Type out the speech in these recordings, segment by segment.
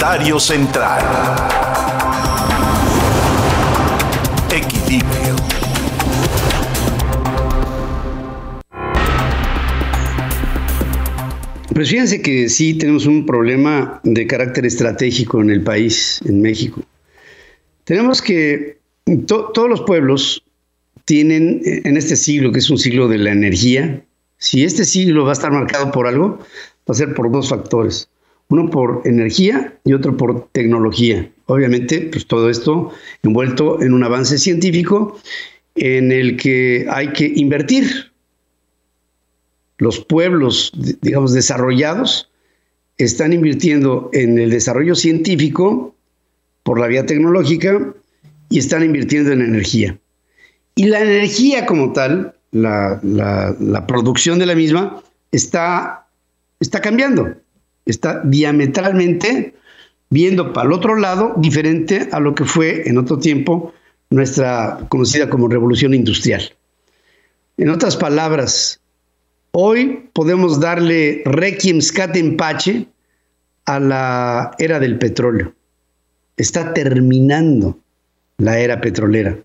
vecindario central. Equilibrio. Pues fíjense que sí tenemos un problema de carácter estratégico en el país, en México. Tenemos que todos los pueblos tienen en este siglo, que es un siglo de la energía, si este siglo va a estar marcado por algo, va a ser por dos factores. Uno por energía y otro por tecnología. Obviamente, pues todo esto envuelto en un avance científico en el que hay que invertir. Los pueblos, digamos, desarrollados están invirtiendo en el desarrollo científico por la vía tecnológica y están invirtiendo en energía. Y la energía como tal, la, producción de la misma, está, está cambiando está diametralmente viendo para el otro lado, diferente a lo que fue en otro tiempo nuestra conocida como revolución industrial. En otras palabras, hoy podemos darle requiem scat empache a la era del petróleo. Está terminando la era petrolera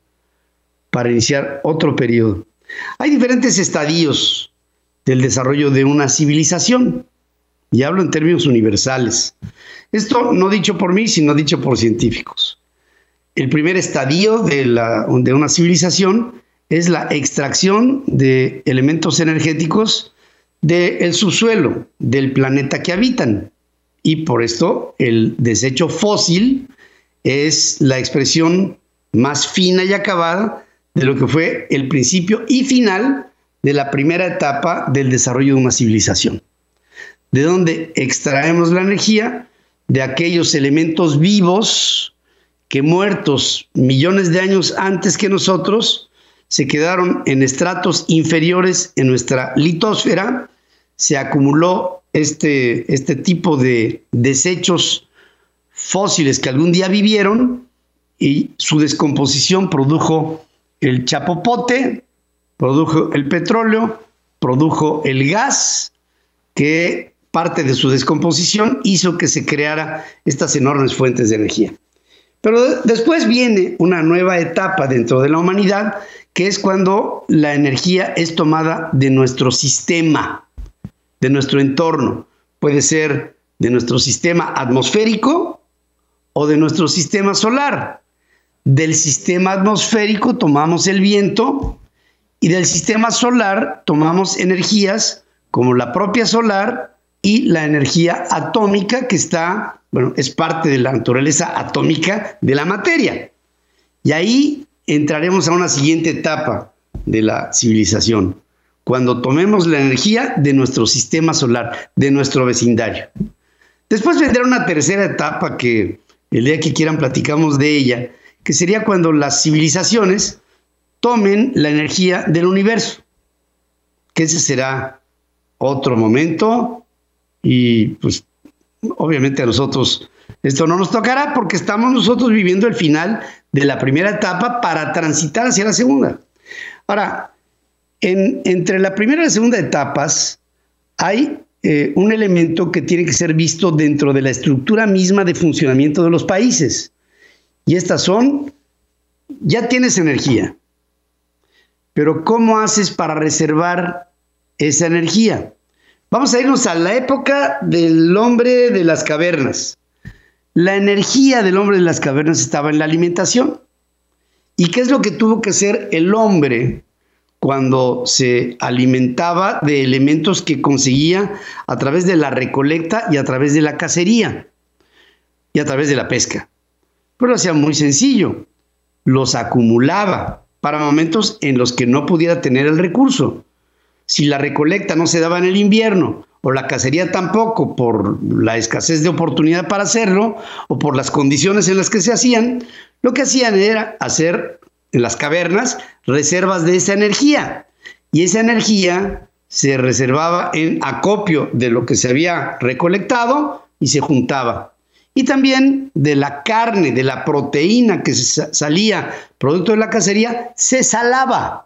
para iniciar otro periodo. Hay diferentes estadios del desarrollo de una civilización y hablo en términos universales. Esto no dicho por mí, sino dicho por científicos. El primer estadio de, una civilización es la extracción de elementos energéticos del subsuelo del planeta que habitan. Y por esto el desecho fósil es la expresión más fina y acabada de lo que fue el principio y final de la primera etapa del desarrollo de una civilización de dónde extraemos la energía, de aquellos elementos vivos que muertos millones de años antes que nosotros se quedaron en estratos inferiores en nuestra litosfera, se acumuló este, este tipo de desechos fósiles que algún día vivieron y su descomposición produjo el chapopote, produjo el petróleo, produjo el gas que parte de su descomposición hizo que se creara estas enormes fuentes de energía. Pero después viene una nueva etapa dentro de la humanidad, que es cuando la energía es tomada de nuestro sistema, de nuestro entorno. Puede ser de nuestro sistema atmosférico o de nuestro sistema solar. Del sistema atmosférico tomamos el viento y del sistema solar tomamos energías como la propia solar y la energía atómica que está, bueno, es parte de la naturaleza atómica de la materia. Y ahí entraremos a una siguiente etapa de la civilización, cuando tomemos la energía de nuestro sistema solar, de nuestro vecindario. Después vendrá una tercera etapa que el día que quieran platicamos de ella, que sería cuando las civilizaciones tomen la energía del universo, que ese será otro momento y pues obviamente a nosotros esto no nos tocará porque estamos nosotros viviendo el final de la primera etapa para transitar hacia la segunda. Ahora, entre la primera y la segunda etapas hay eh, un elemento que tiene que ser visto dentro de la estructura misma de funcionamiento de los países. Y estas son, ya tienes energía, pero ¿cómo haces para reservar esa energía? Vamos a irnos a la época del hombre de las cavernas. La energía del hombre de las cavernas estaba en la alimentación. ¿Y qué es lo que tuvo que hacer el hombre cuando se alimentaba de elementos que conseguía a través de la recolecta y a través de la cacería y a través de la pesca? Pero lo hacía muy sencillo. Los acumulaba para momentos en los que no pudiera tener el recurso si la recolecta no se daba en el invierno o la cacería tampoco por la escasez de oportunidad para hacerlo o por las condiciones en las que se hacían, lo que hacían era hacer en las cavernas reservas de esa energía y esa energía se reservaba en acopio de lo que se había recolectado y se juntaba. Y también de la carne, de la proteína que salía producto de la cacería, se salaba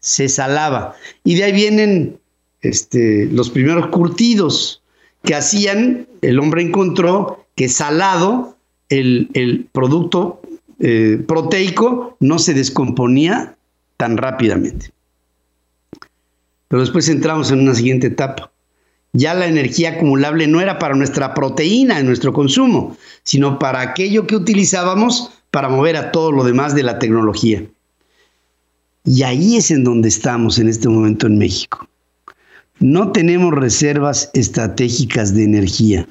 se salaba. Y de ahí vienen este, los primeros curtidos que hacían, el hombre encontró que salado el, producto eh, proteico no se descomponía tan rápidamente. Pero después entramos en una siguiente etapa. Ya la energía acumulable no era para nuestra proteína en nuestro consumo, sino para aquello que utilizábamos para mover a todo lo demás de la tecnología. Y ahí es en donde estamos en este momento en México. No tenemos reservas estratégicas de energía.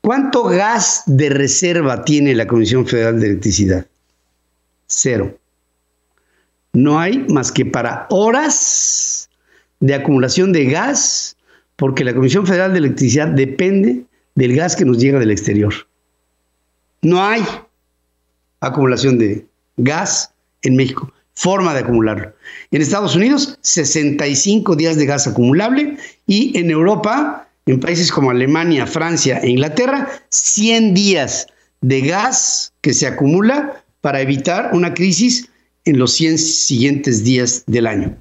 ¿Cuánto gas de reserva tiene la Comisión Federal de Electricidad? Cero. No hay más que para horas de acumulación de gas, porque la Comisión Federal de Electricidad depende del gas que nos llega del exterior. No hay acumulación de gas en México, forma de acumularlo. En Estados Unidos, 65 días de gas acumulable y en Europa, en países como Alemania, Francia e Inglaterra, 100 días de gas que se acumula para evitar una crisis en los 100 siguientes días del año.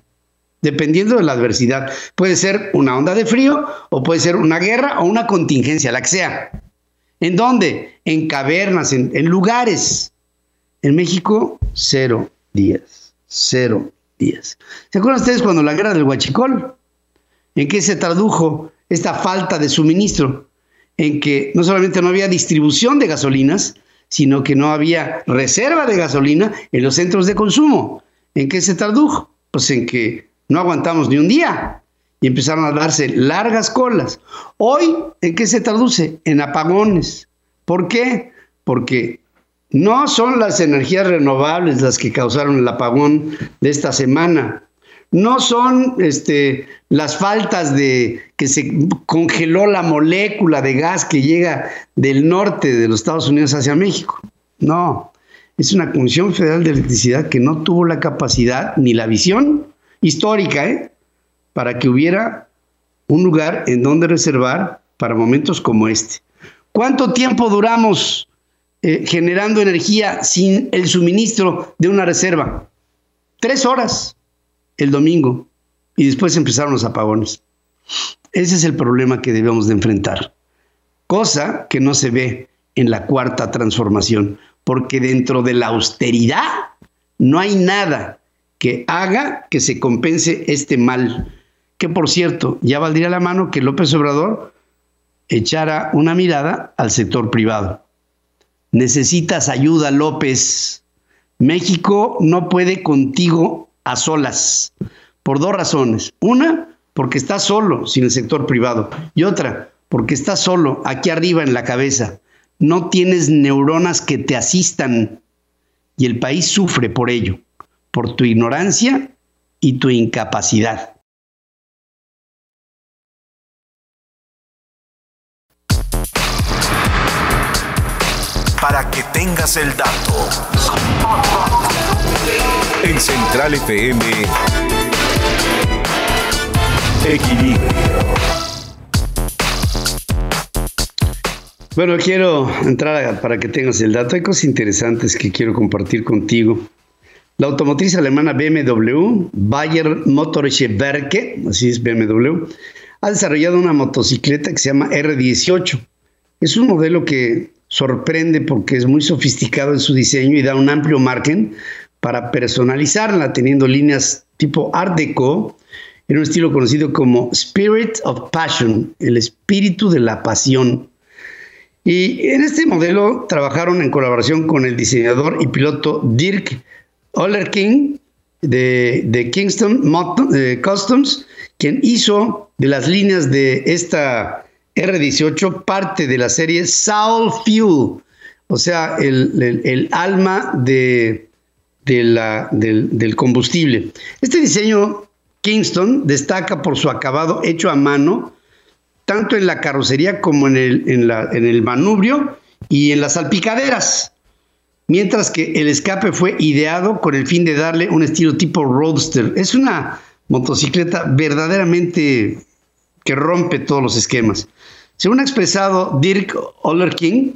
Dependiendo de la adversidad. Puede ser una onda de frío o puede ser una guerra o una contingencia, la que sea. ¿En dónde? En cavernas, en, en lugares. En México, cero días. Cero días. ¿Se acuerdan ustedes cuando la guerra del Huachicol? ¿En qué se tradujo esta falta de suministro? En que no solamente no había distribución de gasolinas, sino que no había reserva de gasolina en los centros de consumo. ¿En qué se tradujo? Pues en que no aguantamos ni un día y empezaron a darse largas colas. Hoy, ¿en qué se traduce? En apagones. ¿Por qué? Porque no son las energías renovables las que causaron el apagón de esta semana. No son este, las faltas de que se congeló la molécula de gas que llega del norte de los Estados Unidos hacia México. No, es una Comisión Federal de Electricidad que no tuvo la capacidad ni la visión histórica ¿eh? para que hubiera un lugar en donde reservar para momentos como este. ¿Cuánto tiempo duramos eh, generando energía sin el suministro de una reserva. Tres horas el domingo y después empezaron los apagones. Ese es el problema que debemos de enfrentar. Cosa que no se ve en la cuarta transformación, porque dentro de la austeridad no hay nada que haga que se compense este mal. Que por cierto, ya valdría la mano que López Obrador echara una mirada al sector privado. Necesitas ayuda, López. México no puede contigo a solas, por dos razones. Una, porque está solo, sin el sector privado. Y otra, porque está solo, aquí arriba en la cabeza. No tienes neuronas que te asistan. Y el país sufre por ello, por tu ignorancia y tu incapacidad. Que tengas el dato. En Central FM, Equilibrio. Bueno, quiero entrar para que tengas el dato. Hay cosas interesantes que quiero compartir contigo. La automotriz alemana BMW, Bayer Motorwerke, así es BMW, ha desarrollado una motocicleta que se llama R18. Es un modelo que sorprende porque es muy sofisticado en su diseño y da un amplio margen para personalizarla, teniendo líneas tipo Art Deco en un estilo conocido como Spirit of Passion, el espíritu de la pasión. Y en este modelo trabajaron en colaboración con el diseñador y piloto Dirk Ollerking de, de Kingston Customs, quien hizo de las líneas de esta R18 parte de la serie Soul Fuel, o sea, el, alma de, la, del, combustible. Este diseño Kingston destaca por su acabado hecho a mano, tanto en la carrocería como en el, en, en el manubrio y en las salpicaderas, mientras que el escape fue ideado con el fin de darle un estilo tipo roadster. Es una motocicleta verdaderamente que rompe todos los esquemas. Según ha expresado Dirk Ollerking,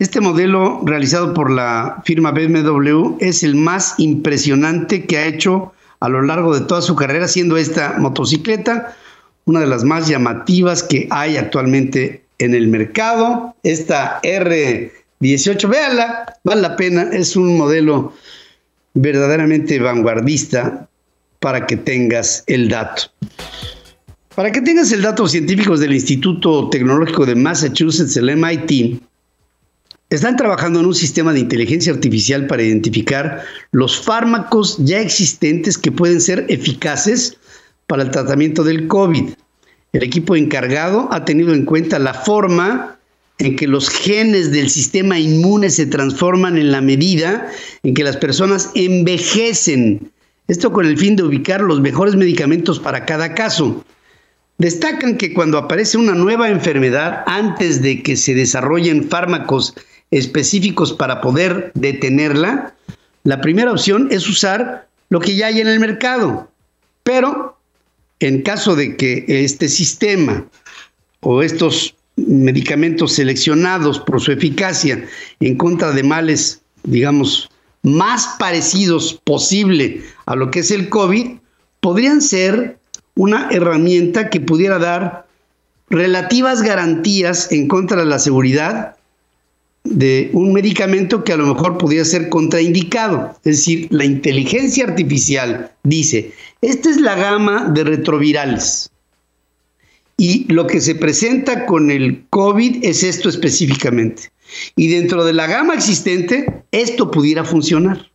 este modelo realizado por la firma BMW es el más impresionante que ha hecho a lo largo de toda su carrera, siendo esta motocicleta una de las más llamativas que hay actualmente en el mercado. Esta R18, véanla, vale la pena, es un modelo verdaderamente vanguardista para que tengas el dato. Para que tengas el dato científicos del Instituto Tecnológico de Massachusetts, el MIT, están trabajando en un sistema de inteligencia artificial para identificar los fármacos ya existentes que pueden ser eficaces para el tratamiento del COVID. El equipo encargado ha tenido en cuenta la forma en que los genes del sistema inmune se transforman en la medida en que las personas envejecen. Esto con el fin de ubicar los mejores medicamentos para cada caso. Destacan que cuando aparece una nueva enfermedad, antes de que se desarrollen fármacos específicos para poder detenerla, la primera opción es usar lo que ya hay en el mercado. Pero en caso de que este sistema o estos medicamentos seleccionados por su eficacia en contra de males, digamos, más parecidos posible a lo que es el COVID, podrían ser una herramienta que pudiera dar relativas garantías en contra de la seguridad de un medicamento que a lo mejor podría ser contraindicado. Es decir, la inteligencia artificial dice, esta es la gama de retrovirales. Y lo que se presenta con el COVID es esto específicamente. Y dentro de la gama existente, esto pudiera funcionar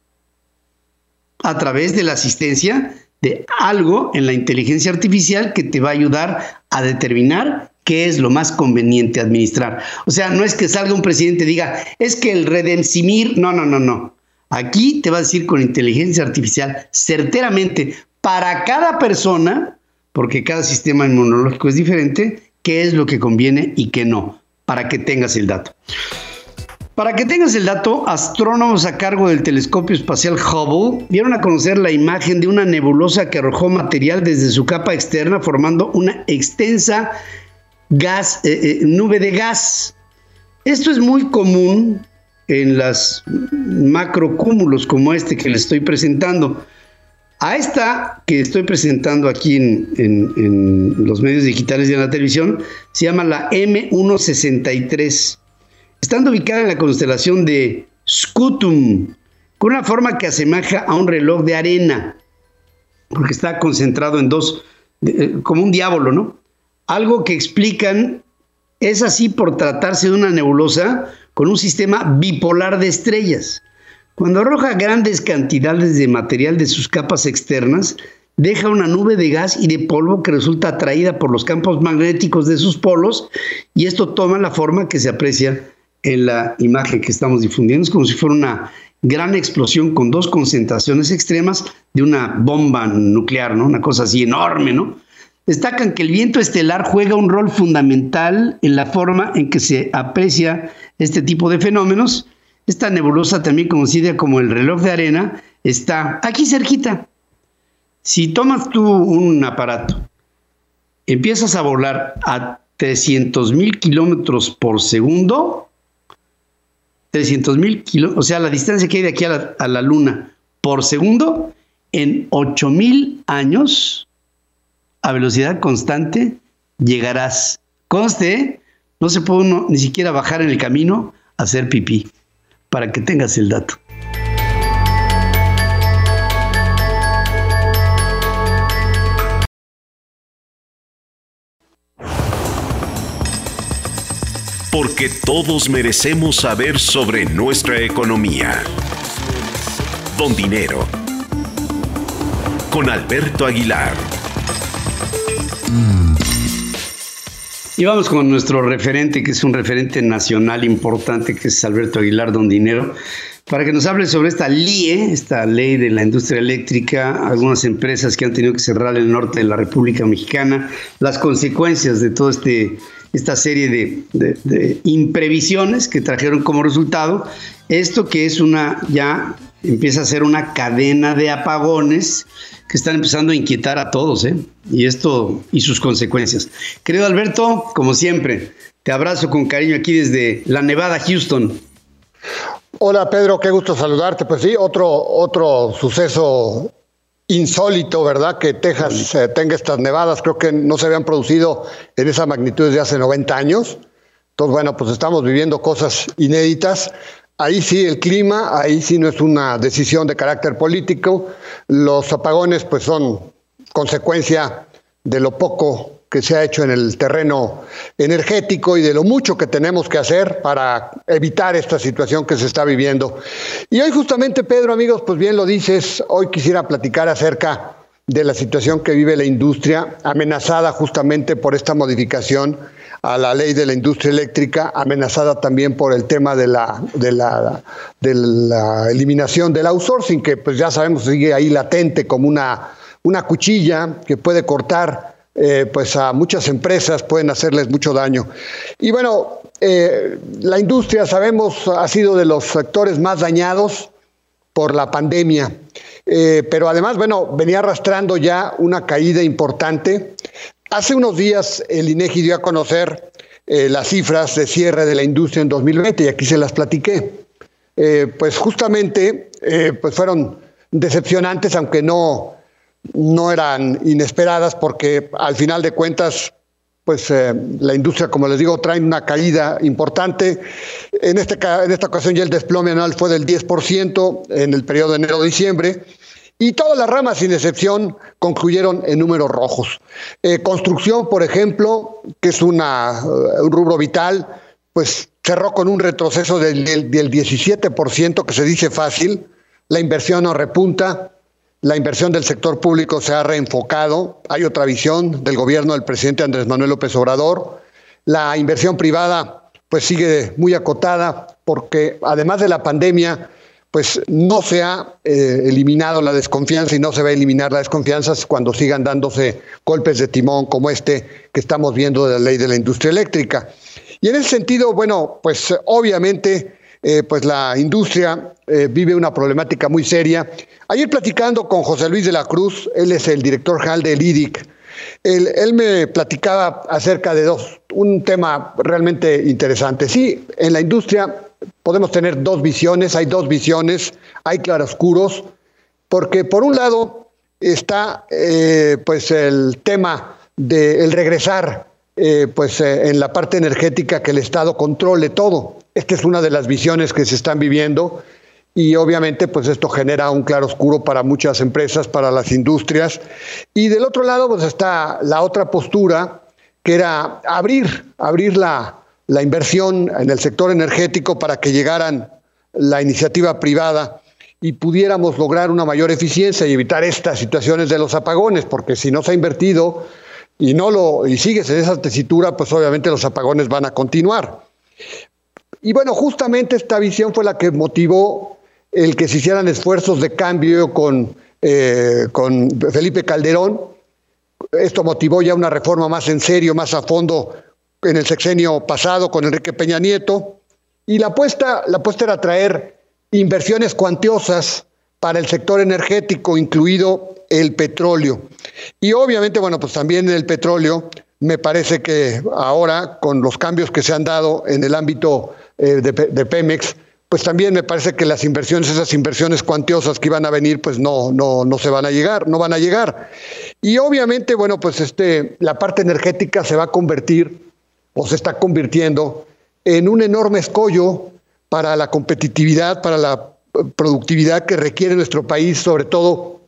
a través de la asistencia de algo en la inteligencia artificial que te va a ayudar a determinar qué es lo más conveniente administrar. O sea, no es que salga un presidente y diga, es que el redemsimir, no, no, no, no. Aquí te va a decir con inteligencia artificial certeramente para cada persona, porque cada sistema inmunológico es diferente, qué es lo que conviene y qué no, para que tengas el dato. Para que tengas el dato, astrónomos a cargo del telescopio espacial Hubble dieron a conocer la imagen de una nebulosa que arrojó material desde su capa externa formando una extensa eh, eh, nube de gas. Esto es muy común en las macrocúmulos como este que les estoy presentando. A esta que estoy presentando aquí en, en los medios digitales y en la televisión se llama la M163 estando ubicada en la constelación de Scutum, con una forma que asemeja a un reloj de arena, porque está concentrado en dos, eh, como un diablo, ¿no? Algo que explican es así por tratarse de una nebulosa con un sistema bipolar de estrellas. Cuando arroja grandes cantidades de material de sus capas externas, deja una nube de gas y de polvo que resulta atraída por los campos magnéticos de sus polos y esto toma la forma que se aprecia en la imagen que estamos difundiendo. Es como si fuera una gran explosión con dos concentraciones extremas de una bomba nuclear, ¿no? Una cosa así enorme, ¿no? Destacan que el viento estelar juega un rol fundamental en la forma en que se aprecia este tipo de fenómenos. Esta nebulosa, también conocida como el reloj de arena, está aquí cerquita. Si tomas tú un aparato, empiezas a volar a 300 mil kilómetros por segundo, 300 mil kilómetros, o sea, la distancia que hay de aquí a la, a la Luna por segundo, en 8 mil años, a velocidad constante, llegarás. Conste, no se puede uno ni siquiera bajar en el camino a hacer pipí, para que tengas el dato. Porque todos merecemos saber sobre nuestra economía. Don Dinero. Con Alberto Aguilar. Y vamos con nuestro referente, que es un referente nacional importante, que es Alberto Aguilar, Don Dinero, para que nos hable sobre esta LIE, esta ley de la industria eléctrica, algunas empresas que han tenido que cerrar el norte de la República Mexicana, las consecuencias de todo este esta serie de, imprevisiones que trajeron como resultado esto que es una, ya empieza a ser una cadena de apagones que están empezando a inquietar a todos, ¿eh? Y esto y sus consecuencias. Querido Alberto, como siempre, te abrazo con cariño aquí desde la Nevada, Houston. Hola Pedro, qué gusto saludarte. Pues sí, otro, otro suceso insólito, ¿verdad? Que Texas eh, tenga estas nevadas. Creo que no se habían producido en esa magnitud desde hace 90 años. Entonces, bueno, pues estamos viviendo cosas inéditas. Ahí sí el clima, ahí sí no es una decisión de carácter político. Los apagones pues son consecuencia de lo poco que se ha hecho en el terreno energético y de lo mucho que tenemos que hacer para evitar esta situación que se está viviendo. Y hoy justamente, Pedro, amigos, pues bien lo dices, hoy quisiera platicar acerca de la situación que vive la industria, amenazada justamente por esta modificación a la ley de la industria eléctrica, amenazada también por el tema de la, de la, de la eliminación del outsourcing, que pues ya sabemos sigue ahí latente como una, una cuchilla que puede cortar eh, pues a muchas empresas, pueden hacerles mucho daño. Y bueno, eh, la industria, sabemos, ha sido de los sectores más dañados por la pandemia. Eh, pero además, bueno, venía arrastrando ya una caída importante. Hace unos días el INEGI dio a conocer las cifras de cierre de la industria en 2020 y aquí se las platiqué. Pues justamente pues fueron decepcionantes, aunque no, no eran inesperadas, porque al final de cuentas pues la industria, como les digo, trae una caída importante. En, este, en esta ocasión ya el desplome anual fue del 10% en el periodo de enero-diciembre y todas las ramas, sin excepción, concluyeron en números rojos. Eh, construcción, por ejemplo, que es una, eh, un rubro vital, pues cerró con un retroceso del, del, 17%, que se dice fácil. La inversión no repunta, la inversión del sector público se ha reenfocado. Hay otra visión del gobierno del presidente Andrés Manuel López Obrador. La inversión privada, pues sigue muy acotada, porque además de la pandemia, pues no se ha eh, eliminado la desconfianza y no se va a eliminar la desconfianza cuando sigan dándose golpes de timón como este que estamos viendo de la ley de la industria eléctrica. Y en ese sentido, bueno, pues obviamente eh, pues la industria eh, vive una problemática muy seria. Ayer platicando con José Luis de la Cruz, él es el director general del IDIC, él, me platicaba acerca de dos, un tema realmente interesante. Sí, en la industria podemos tener dos visiones, hay dos visiones, hay claroscuros, porque por un lado está eh, pues el tema del regresar eh, pues en la parte energética que el Estado controle todo. Esta es una de las visiones que se están viviendo y obviamente pues esto genera un claroscuro para muchas empresas, para las industrias. Y del otro lado pues está la otra postura que era abrir, abrir la, la inversión en el sector energético para que llegaran la iniciativa privada y pudiéramos lograr una mayor eficiencia y evitar estas situaciones de los apagones, porque si no se ha invertido y no lo y sigues en esa tesitura, pues obviamente los apagones van a continuar. Y bueno, justamente esta visión fue la que motivó el que se hicieran esfuerzos de cambio con, eh, con Felipe Calderón. Esto motivó ya una reforma más en serio, más a fondo en el sexenio pasado con Enrique Peña Nieto, y la apuesta, la apuesta era traer inversiones cuantiosas para el sector energético, incluido el petróleo. Y obviamente, bueno, pues también el petróleo, me parece que ahora, con los cambios que se han dado en el ámbito eh, de, de, Pemex, pues también me parece que las inversiones, esas inversiones cuantiosas que iban a venir, pues no, no, no se van a llegar, no van a llegar. Y obviamente, bueno, pues este, la parte energética se va a convertir o se está convirtiendo en un enorme escollo para la competitividad, para la productividad que requiere nuestro país, sobre todo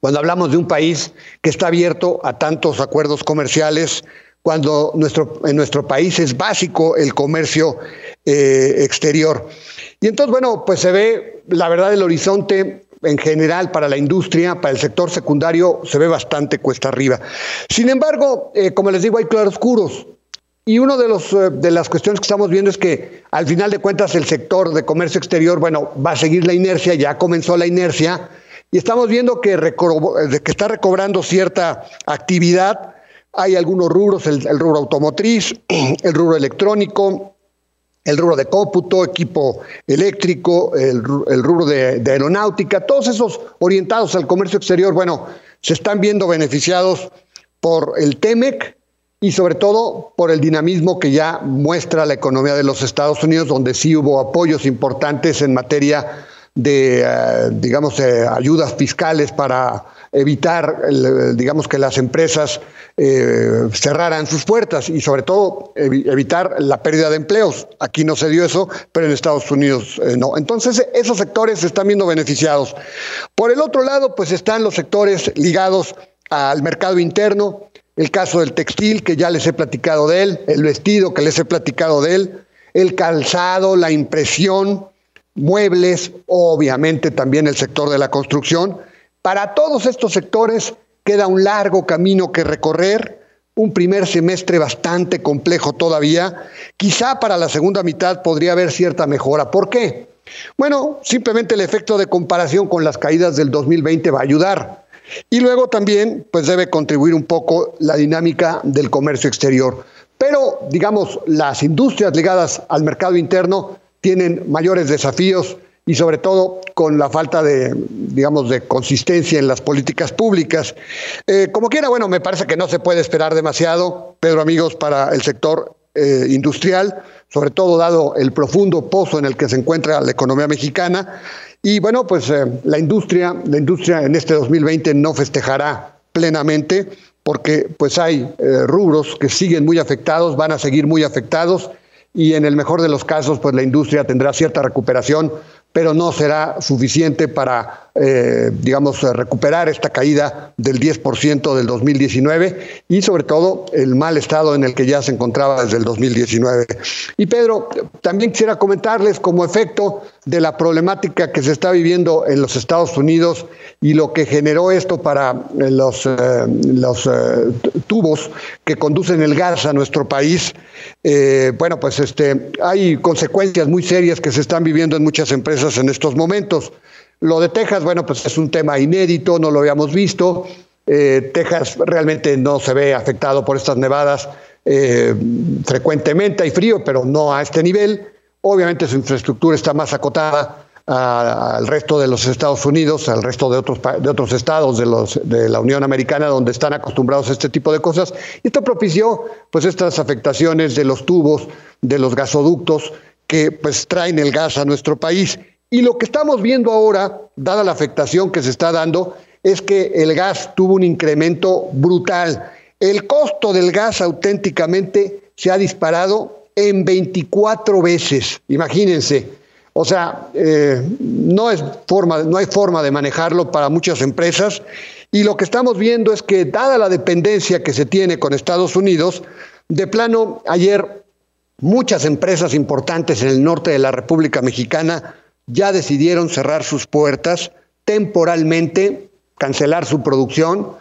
cuando hablamos de un país que está abierto a tantos acuerdos comerciales, cuando nuestro, en nuestro país es básico el comercio eh, exterior. Y entonces, bueno, pues se ve, la verdad, el horizonte en general para la industria, para el sector secundario, se ve bastante cuesta arriba. Sin embargo, eh, como les digo, hay claroscuros. Y una de, eh, de las cuestiones que estamos viendo es que al final de cuentas el sector de comercio exterior, bueno, va a seguir la inercia, ya comenzó la inercia, y estamos viendo que, que está recobrando cierta actividad. Hay algunos rubros, el, rubro automotriz, el rubro electrónico, el rubro de cómputo, equipo eléctrico, el, rubro de, de, aeronáutica, todos esos orientados al comercio exterior, bueno, se están viendo beneficiados por el TEMEC, y sobre todo por el dinamismo que ya muestra la economía de los Estados Unidos, donde sí hubo apoyos importantes en materia de, eh, digamos, eh, ayudas fiscales para evitar, digamos, que las empresas eh, cerraran sus puertas y sobre todo evitar la pérdida de empleos. Aquí no se dio eso, pero en Estados Unidos no. Entonces, esos sectores se están viendo beneficiados. Por el otro lado, pues están los sectores ligados al mercado interno, el caso del textil, que ya les he platicado de él, el vestido, que les he platicado de él, el calzado, la impresión, muebles, obviamente también el sector de la construcción. Para todos estos sectores queda un largo camino que recorrer, un primer semestre bastante complejo todavía. Quizá para la segunda mitad podría haber cierta mejora. ¿Por qué? Bueno, simplemente el efecto de comparación con las caídas del 2020 va a ayudar. Y luego también pues debe contribuir un poco la dinámica del comercio exterior. Pero, digamos, las industrias ligadas al mercado interno tienen mayores desafíos y sobre todo con la falta de, digamos, de consistencia en las políticas públicas. Eh, como quiera, bueno, me parece que no se puede esperar demasiado, Pedro, amigos, para el sector eh, industrial, sobre todo dado el profundo pozo en el que se encuentra la economía mexicana. Y bueno, pues eh, la industria, la industria en este 2020 no festejará plenamente porque pues hay rubros que siguen muy afectados, van a seguir muy afectados y en el mejor de los casos, pues la industria tendrá cierta recuperación, pero no será suficiente para eh, digamos, recuperar esta caída del 10% del 2019 y sobre todo el mal estado en el que ya se encontraba desde el 2019. Y Pedro, también quisiera comentarles como efecto de la problemática que se está viviendo en los Estados Unidos y lo que generó esto para eh, los, eh, los tubos que conducen el gas a nuestro país. bueno, pues este, hay consecuencias muy serias que se están viviendo en muchas empresas en estos momentos. Lo de Texas, bueno, pues es un tema inédito, no lo habíamos visto. Eh, Texas realmente no se ve afectado por estas nevadas eh, frecuentemente, hay frío, pero no a este nivel. Obviamente su infraestructura está más acotada al resto de los Estados Unidos, al resto de otros, de otros estados de, los, de la Unión Americana, donde están acostumbrados a este tipo de cosas. Y esto propició pues estas afectaciones de los tubos, de los gasoductos que pues traen el gas a nuestro país. Y lo que estamos viendo ahora, dada la afectación que se está dando, es que el gas tuvo un incremento brutal. El costo del gas auténticamente se ha disparado en 24 veces, imagínense. O sea, eh, no, es forma, no hay forma de manejarlo para muchas empresas. Y lo que estamos viendo es que, dada la dependencia que se tiene con Estados Unidos, de plano, ayer muchas empresas importantes en el norte de la República Mexicana ya decidieron cerrar sus puertas temporalmente, cancelar su producción.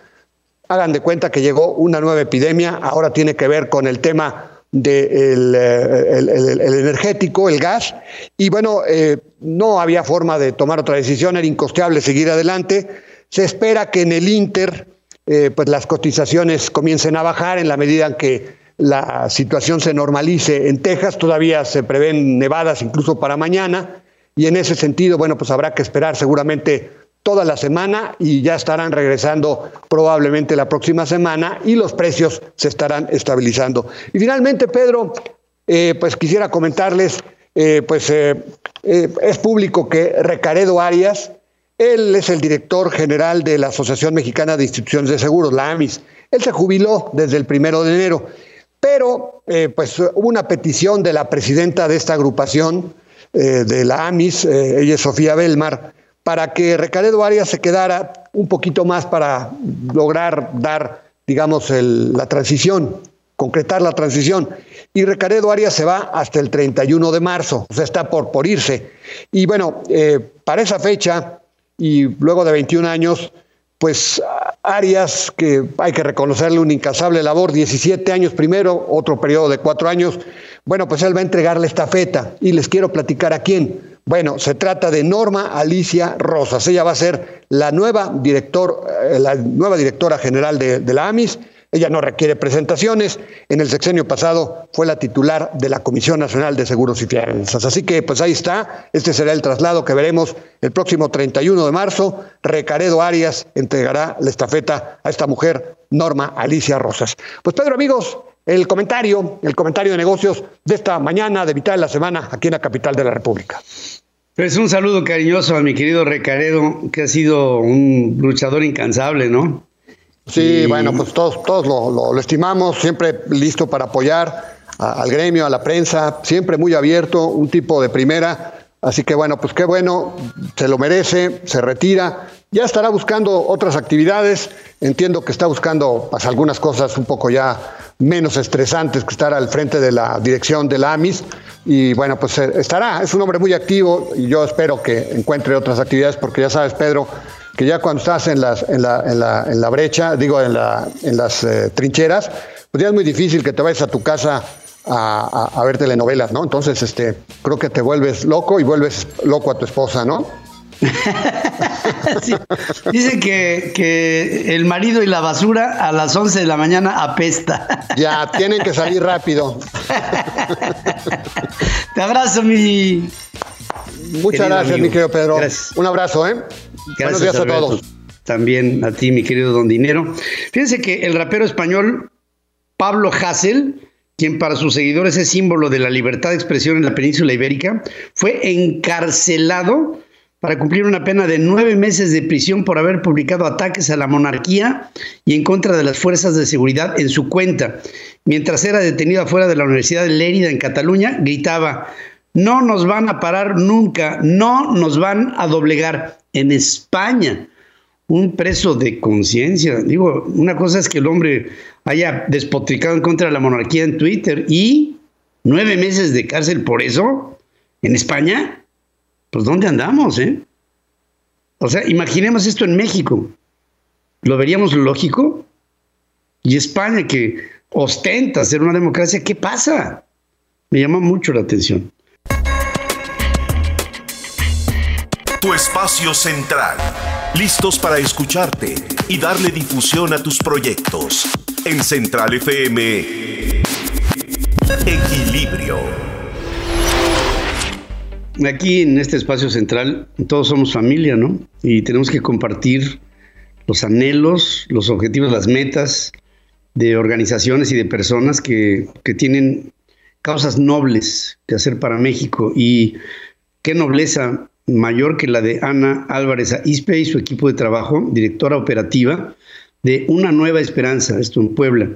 Hagan de cuenta que llegó una nueva epidemia, ahora tiene que ver con el tema del eh, el, energético, el gas, y bueno, eh, no había forma de tomar otra decisión, era incosteable seguir adelante. Se espera que en el Inter eh, pues las cotizaciones comiencen a bajar en la medida en que la situación se normalice. En Texas todavía se prevén nevadas incluso para mañana, y en ese sentido, bueno, pues habrá que esperar seguramente toda la semana y ya estarán regresando probablemente la próxima semana y los precios se estarán estabilizando. Y finalmente, Pedro, eh, pues quisiera comentarles, eh, pues eh, es público que Recaredo Arias, él es el director general de la Asociación Mexicana de Instituciones de Seguros, la AMIS. Él se jubiló desde el primero de enero, pero pues hubo una petición de la presidenta de esta agrupación, de la AMIS, ella es Sofía Belmar, para que Recaredo Arias se quedara un poquito más para lograr dar, digamos, la transición, concretar la transición. Y Recaredo Arias se va hasta el 31 de marzo, o sea, está por, por irse. Y bueno, eh, para esa fecha, y luego de 21 años, pues Arias, que hay que reconocerle una incasable labor, 17 años primero, otro periodo de cuatro años, bueno, pues él va a entregarle esta feta y les quiero platicar a quién. Bueno, se trata de Norma Alicia Rosas. Ella va a ser la nueva, director, eh, la nueva directora general de, de la AMIS ella no requiere presentaciones. En el sexenio pasado fue la titular de la Comisión Nacional de Seguros y Fianzas. Así que, pues ahí está. Este será el traslado que veremos el próximo 31 de marzo. Recaredo Arias entregará la estafeta a esta mujer, Norma Alicia Rosas. Pues Pedro, amigos, el comentario, el comentario de negocios de esta mañana de Vital de la Semana aquí en la capital de la República. Pues un saludo cariñoso a mi querido Recaredo, que ha sido un luchador incansable, ¿no? Sí, bueno, pues todos, todos lo, estimamos, siempre listo para apoyar al gremio, a la prensa, siempre muy abierto, un tipo de primera. Así que bueno, pues qué bueno, se lo merece, se retira, ya estará buscando otras actividades, entiendo que está buscando pues, algunas cosas un poco ya menos estresantes que estar al frente de la dirección de la AMIS. Y bueno, pues eh, estará, es un hombre muy activo y yo espero que encuentre otras actividades porque ya sabes, Pedro, que ya cuando estás en, las, en, la, en, la, en la brecha, digo, en, la, en las eh, trincheras, pues ya es muy difícil que te vayas a tu casa a, a, ver telenovelas, ¿no? Entonces, este, creo que te vuelves loco y vuelves loco a tu esposa, ¿no? Dice que, que, el marido y la basura a las 11 de la mañana apesta. Ya, tienen que salir rápido. Te abrazo, mi. Muchas gracias, mi querido Pedro. Un abrazo, ¿eh? Gracias Buenos días a todos. También a ti, mi querido Don Dinero. Fíjense que el rapero español Pablo Hassel, quien para sus seguidores es símbolo de la libertad de expresión en la península ibérica, fue encarcelado para cumplir una pena de nueve meses de prisión por haber publicado ataques a la monarquía y en contra de las fuerzas de seguridad en su cuenta. Mientras era detenido afuera de la Universidad de Lérida en Cataluña, gritaba, no nos van a parar nunca, no nos van a doblegar. En España, un preso de conciencia. Digo, una cosa es que el hombre haya despotricado en contra de la monarquía en Twitter y nueve meses de cárcel por eso en España pues ¿dónde andamos, eh? O sea, imaginemos esto en México. ¿Lo veríamos lógico? Y España, que ostenta ser una democracia, ¿qué pasa? Me llama mucho la atención. Tu espacio central. Listos para escucharte y darle difusión a tus proyectos. En Central FM. Equilibrio. Aquí en este espacio central todos somos familia, ¿no? Y tenemos que compartir los anhelos, los objetivos, las metas de organizaciones y de personas que, que tienen causas nobles que hacer para México. Y qué nobleza mayor que la de Ana Álvarez Aispe y su equipo de trabajo, directora operativa de Una Nueva Esperanza, esto en Puebla,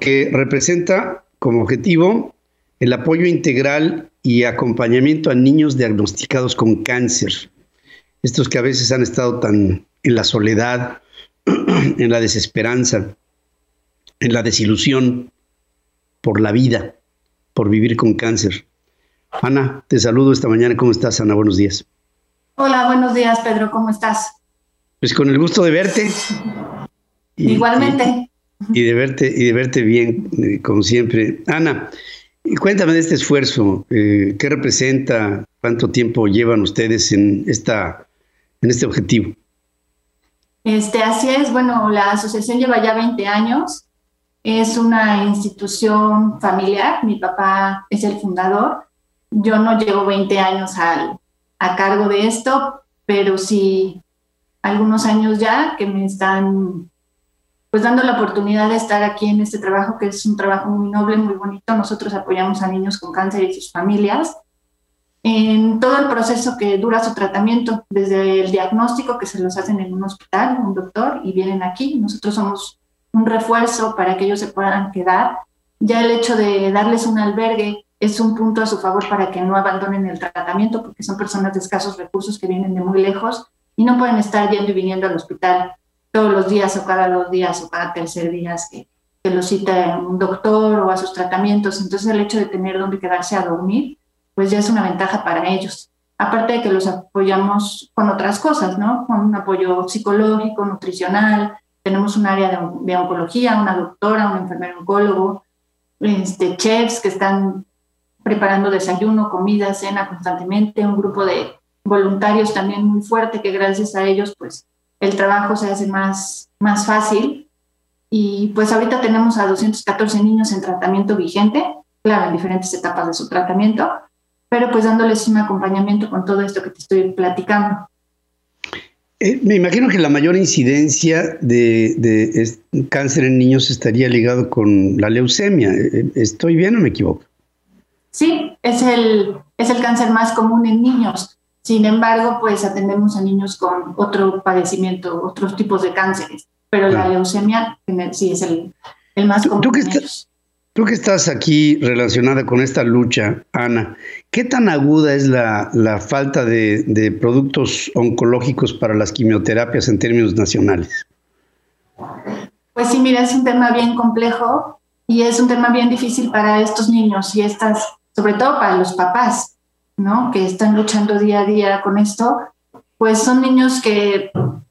que representa como objetivo el apoyo integral y acompañamiento a niños diagnosticados con cáncer. Estos que a veces han estado tan en la soledad, en la desesperanza, en la desilusión por la vida, por vivir con cáncer. Ana, te saludo esta mañana. ¿Cómo estás, Ana? Buenos días. Hola, buenos días, Pedro. ¿Cómo estás? Pues con el gusto de verte. Igualmente. Y, de verte y de verte bien, eh, como siempre. Ana, y cuéntame de este esfuerzo, eh, ¿qué representa? ¿Cuánto tiempo llevan ustedes en, esta, en este objetivo? Este, así es, bueno, la asociación lleva ya 20 años, es una institución familiar, mi papá es el fundador, yo no llevo 20 años a cargo de esto, pero sí algunos años ya que me están pues dando la oportunidad de estar aquí en este trabajo, que es un trabajo muy noble, muy bonito. Nosotros apoyamos a niños con cáncer y sus familias en todo el proceso que dura su tratamiento, desde el diagnóstico que se los hacen en un hospital, un doctor, y vienen aquí. Nosotros somos un refuerzo para que ellos se puedan quedar. Ya el hecho de darles un albergue es un punto a su favor para que no abandonen el tratamiento, porque son personas de escasos recursos que vienen de muy lejos y no pueden estar yendo y viniendo al hospital todos los días o cada dos días o cada tercer día que, que lo cita un doctor o a sus tratamientos. Entonces el hecho de tener donde quedarse a dormir, pues ya es una ventaja para ellos. Aparte de que los apoyamos con otras cosas, ¿no? Con un apoyo psicológico, nutricional, tenemos un área de, oncología, una doctora, un enfermero oncólogo, este, chefs que están preparando desayuno, comida, cena constantemente, un grupo de voluntarios también muy fuerte que gracias a ellos pues el trabajo se hace más, más fácil. Y pues ahorita tenemos a 214 niños en tratamiento vigente, claro, en diferentes etapas de su tratamiento, pero pues dándoles un acompañamiento con todo esto que te estoy platicando. Eh, me imagino que la mayor incidencia de, cáncer en niños estaría ligado con la leucemia. Eh, ¿Estoy bien o me equivoco? Sí, es el, es el cáncer más común en niños. Sin embargo, pues atendemos a niños con otro padecimiento, otros tipos de cánceres, pero la leucemia sí es el, el más común. ¿Tú, tú que, estás, aquí relacionada con esta lucha, Ana, ¿qué tan aguda es la, la falta de, de productos oncológicos para las quimioterapias en términos nacionales? Pues sí, mira, es un tema bien complejo y es un tema bien difícil para estos niños y estas, sobre todo para los papás, ¿no? Que están luchando día a día con esto, pues son niños que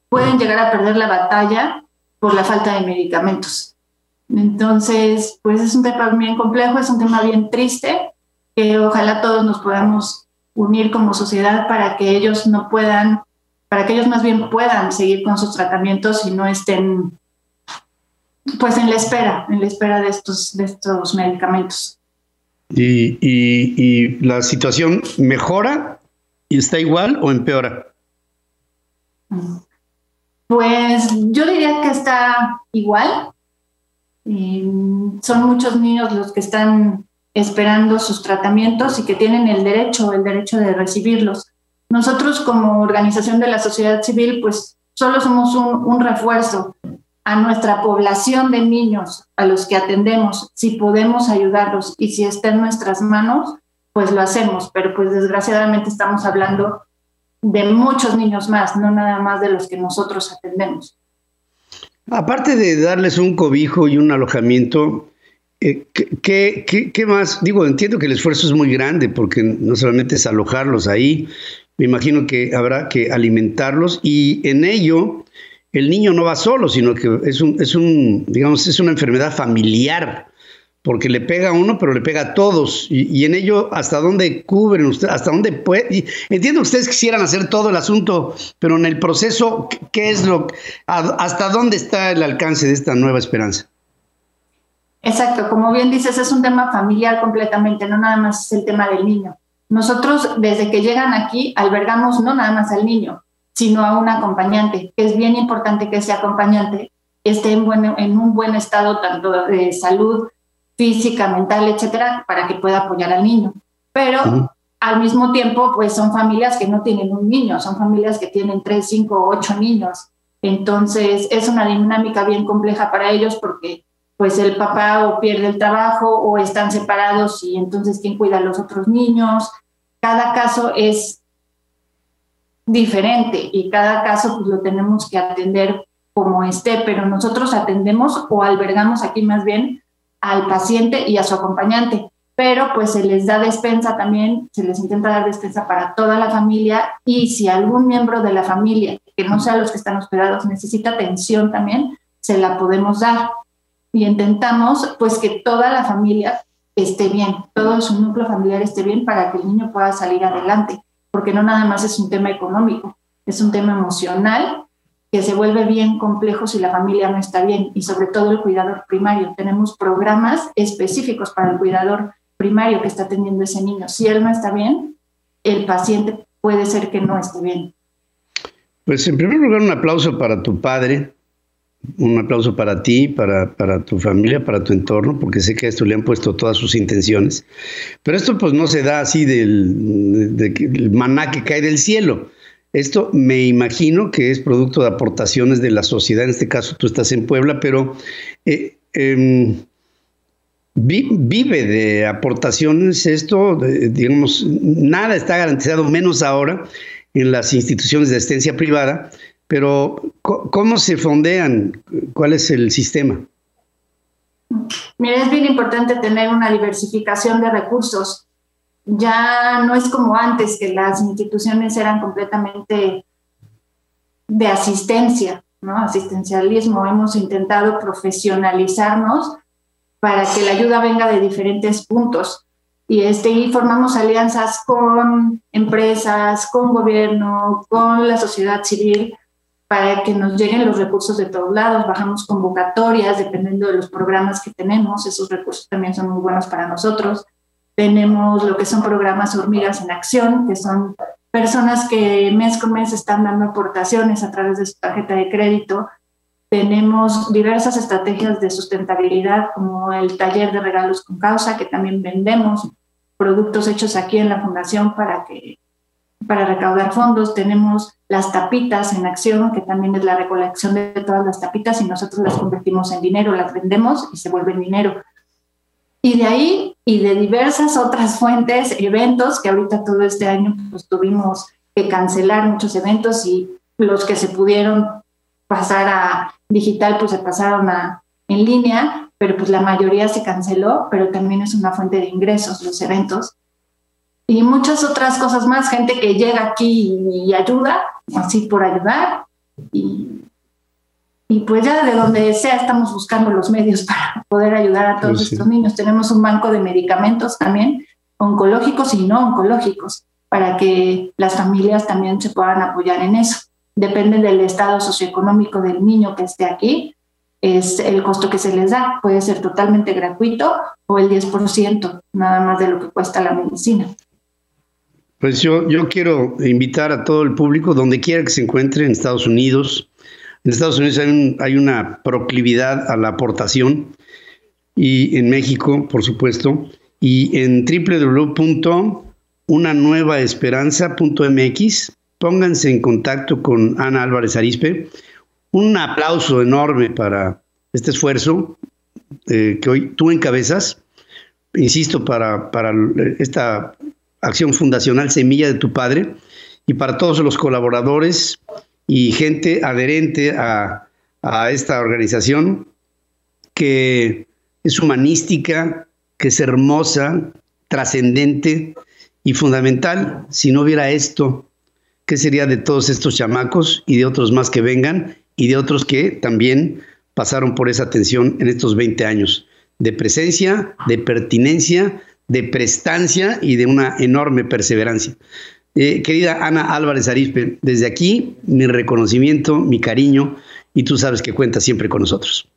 pueden llegar a perder la batalla por la falta de medicamentos. Entonces, pues es un tema bien complejo, es un tema bien triste, que ojalá todos nos podamos unir como sociedad para que ellos no puedan, para que ellos más bien puedan seguir con sus tratamientos y no estén pues en la espera, en la espera de estos, de estos medicamentos. ¿Y, y, la situación mejora y está igual o empeora? Pues yo diría que está igual. son muchos niños los que están esperando sus tratamientos y que tienen el derecho, el derecho de recibirlos. Nosotros como organización de la sociedad civil, pues solo somos un refuerzo a nuestra población de niños a los que atendemos, si podemos ayudarlos y si está en nuestras manos, pues lo hacemos, pero pues desgraciadamente estamos hablando de muchos niños más, no nada más de los que nosotros atendemos. Aparte de darles un cobijo y un alojamiento, eh, ¿qué, qué, qué, más? Digo, entiendo que el esfuerzo es muy grande porque no solamente es alojarlos ahí, me imagino que habrá que alimentarlos y en ello el niño no va solo, sino que es un, es un, digamos, es una enfermedad familiar, porque le pega a uno, pero le pega a todos. Y, en ello, ¿hasta dónde cubren ustedes? ¿Hasta dónde puede? entiendo que ustedes quisieran hacer todo el asunto, pero en el proceso, ¿qué es lo, hasta dónde está el alcance de esta nueva esperanza? Exacto, como bien dices, es un tema familiar completamente, no nada más es el tema del niño. Nosotros, desde que llegan aquí, albergamos no nada más al niño, sino a un acompañante. Es bien importante que ese acompañante esté en, en un buen estado tanto de salud física, mental, etcétera, para que pueda apoyar al niño. Pero al mismo tiempo, pues son familias que no tienen un niño, son familias que tienen tres, cinco, ocho niños. Entonces es una dinámica bien compleja para ellos porque pues el papá o pierde el trabajo o están separados y entonces quién cuida a los otros niños. Cada caso es diferente y cada caso pues lo tenemos que atender como esté, pero nosotros atendemos o albergamos aquí más bien al paciente y a su acompañante, pero pues se les da despensa también, se les intenta dar despensa para toda la familia y si algún miembro de la familia, que no sea los que están hospedados, necesita atención también, se la podemos dar. Y intentamos pues que toda la familia esté bien, todo su núcleo familiar esté bien para que el niño pueda salir adelante porque no nada más es un tema económico, es un tema emocional que se vuelve bien complejo si la familia no está bien y sobre todo el cuidador primario. Tenemos programas específicos para el cuidador primario que está atendiendo ese niño. Si él no está bien, el paciente puede ser que no esté bien. Pues en primer lugar un aplauso para tu padre, un aplauso para ti, para, para, tu familia, para tu entorno, porque sé que a esto le han puesto todas sus intenciones. Pero esto pues no se da así del, maná que cae del cielo. Esto me imagino que es producto de aportaciones de la sociedad, en este caso tú estás en Puebla, pero eh, em, vive de aportaciones esto, digamos, nada está garantizado, menos ahora en las instituciones de asistencia privada, pero, ¿cómo se fondean? ¿Cuál es el sistema? Mira, es bien importante tener una diversificación de recursos. Ya no es como antes, que las instituciones eran completamente de asistencia, ¿no? Asistencialismo. Hemos intentado profesionalizarnos para que la ayuda venga de diferentes puntos. Y, este, y formamos alianzas con empresas, con gobierno, con la sociedad civil, para que nos lleguen los recursos de todos lados. Bajamos convocatorias dependiendo de los programas que tenemos. Esos recursos también son muy buenos para nosotros. Tenemos lo que son programas Hormigas en Acción, que son personas que mes con mes están dando aportaciones a través de su tarjeta de crédito. Tenemos diversas estrategias de sustentabilidad, como el taller de regalos con causa, que también vendemos productos hechos aquí en la fundación para que para recaudar fondos, tenemos las tapitas en acción, que también es la recolección de todas las tapitas y nosotros las convertimos en dinero, las vendemos y se vuelven dinero. Y de ahí y de diversas otras fuentes, eventos, que ahorita todo este año pues, tuvimos que cancelar muchos eventos y los que se pudieron pasar a digital, pues se pasaron a en línea, pero pues la mayoría se canceló, pero también es una fuente de ingresos los eventos y muchas otras cosas más, gente que llega aquí y, ayuda, así por ayudar, y, y, pues ya de donde sea estamos buscando los medios para poder ayudar a todos estos niños. Tenemos un banco de medicamentos también, oncológicos y no oncológicos, para que las familias también se puedan apoyar en eso. Depende del estado socioeconómico del niño que esté aquí, es el costo que se les da. Puede ser totalmente gratuito o el 10%, nada más de lo que cuesta la medicina. Pues yo, yo quiero invitar a todo el público, donde quiera que se encuentre, en Estados Unidos. En Estados Unidos hay, hay una proclividad a la aportación y en México, por supuesto, y en www.unanuevaesperanza.mx. Pónganse en contacto con Ana Álvarez Arispe. Un aplauso enorme para este esfuerzo eh, que hoy tú encabezas. Insisto, para, para esta Acción Fundacional Semilla de tu Padre, y para todos los colaboradores y gente adherente a, esta organización que es humanística, que es hermosa, trascendente y fundamental. Si no hubiera esto, ¿qué sería de todos estos chamacos y de otros más que vengan y de otros que también pasaron por esa atención en estos 20 años de presencia, de pertinencia de prestancia y de una enorme perseverancia. Eh, querida Ana Álvarez Arispe, desde aquí mi reconocimiento, mi cariño, y tú sabes que cuentas siempre con nosotros.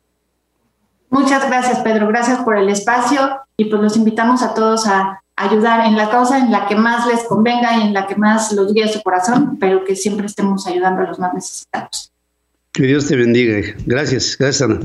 Muchas gracias, Pedro. Gracias por el espacio y pues los invitamos a todos a ayudar en la causa en la que más les convenga y en la que más los guíe su corazón, pero que siempre estemos ayudando a los más necesitados. Que Dios te bendiga. Gracias, gracias Ana.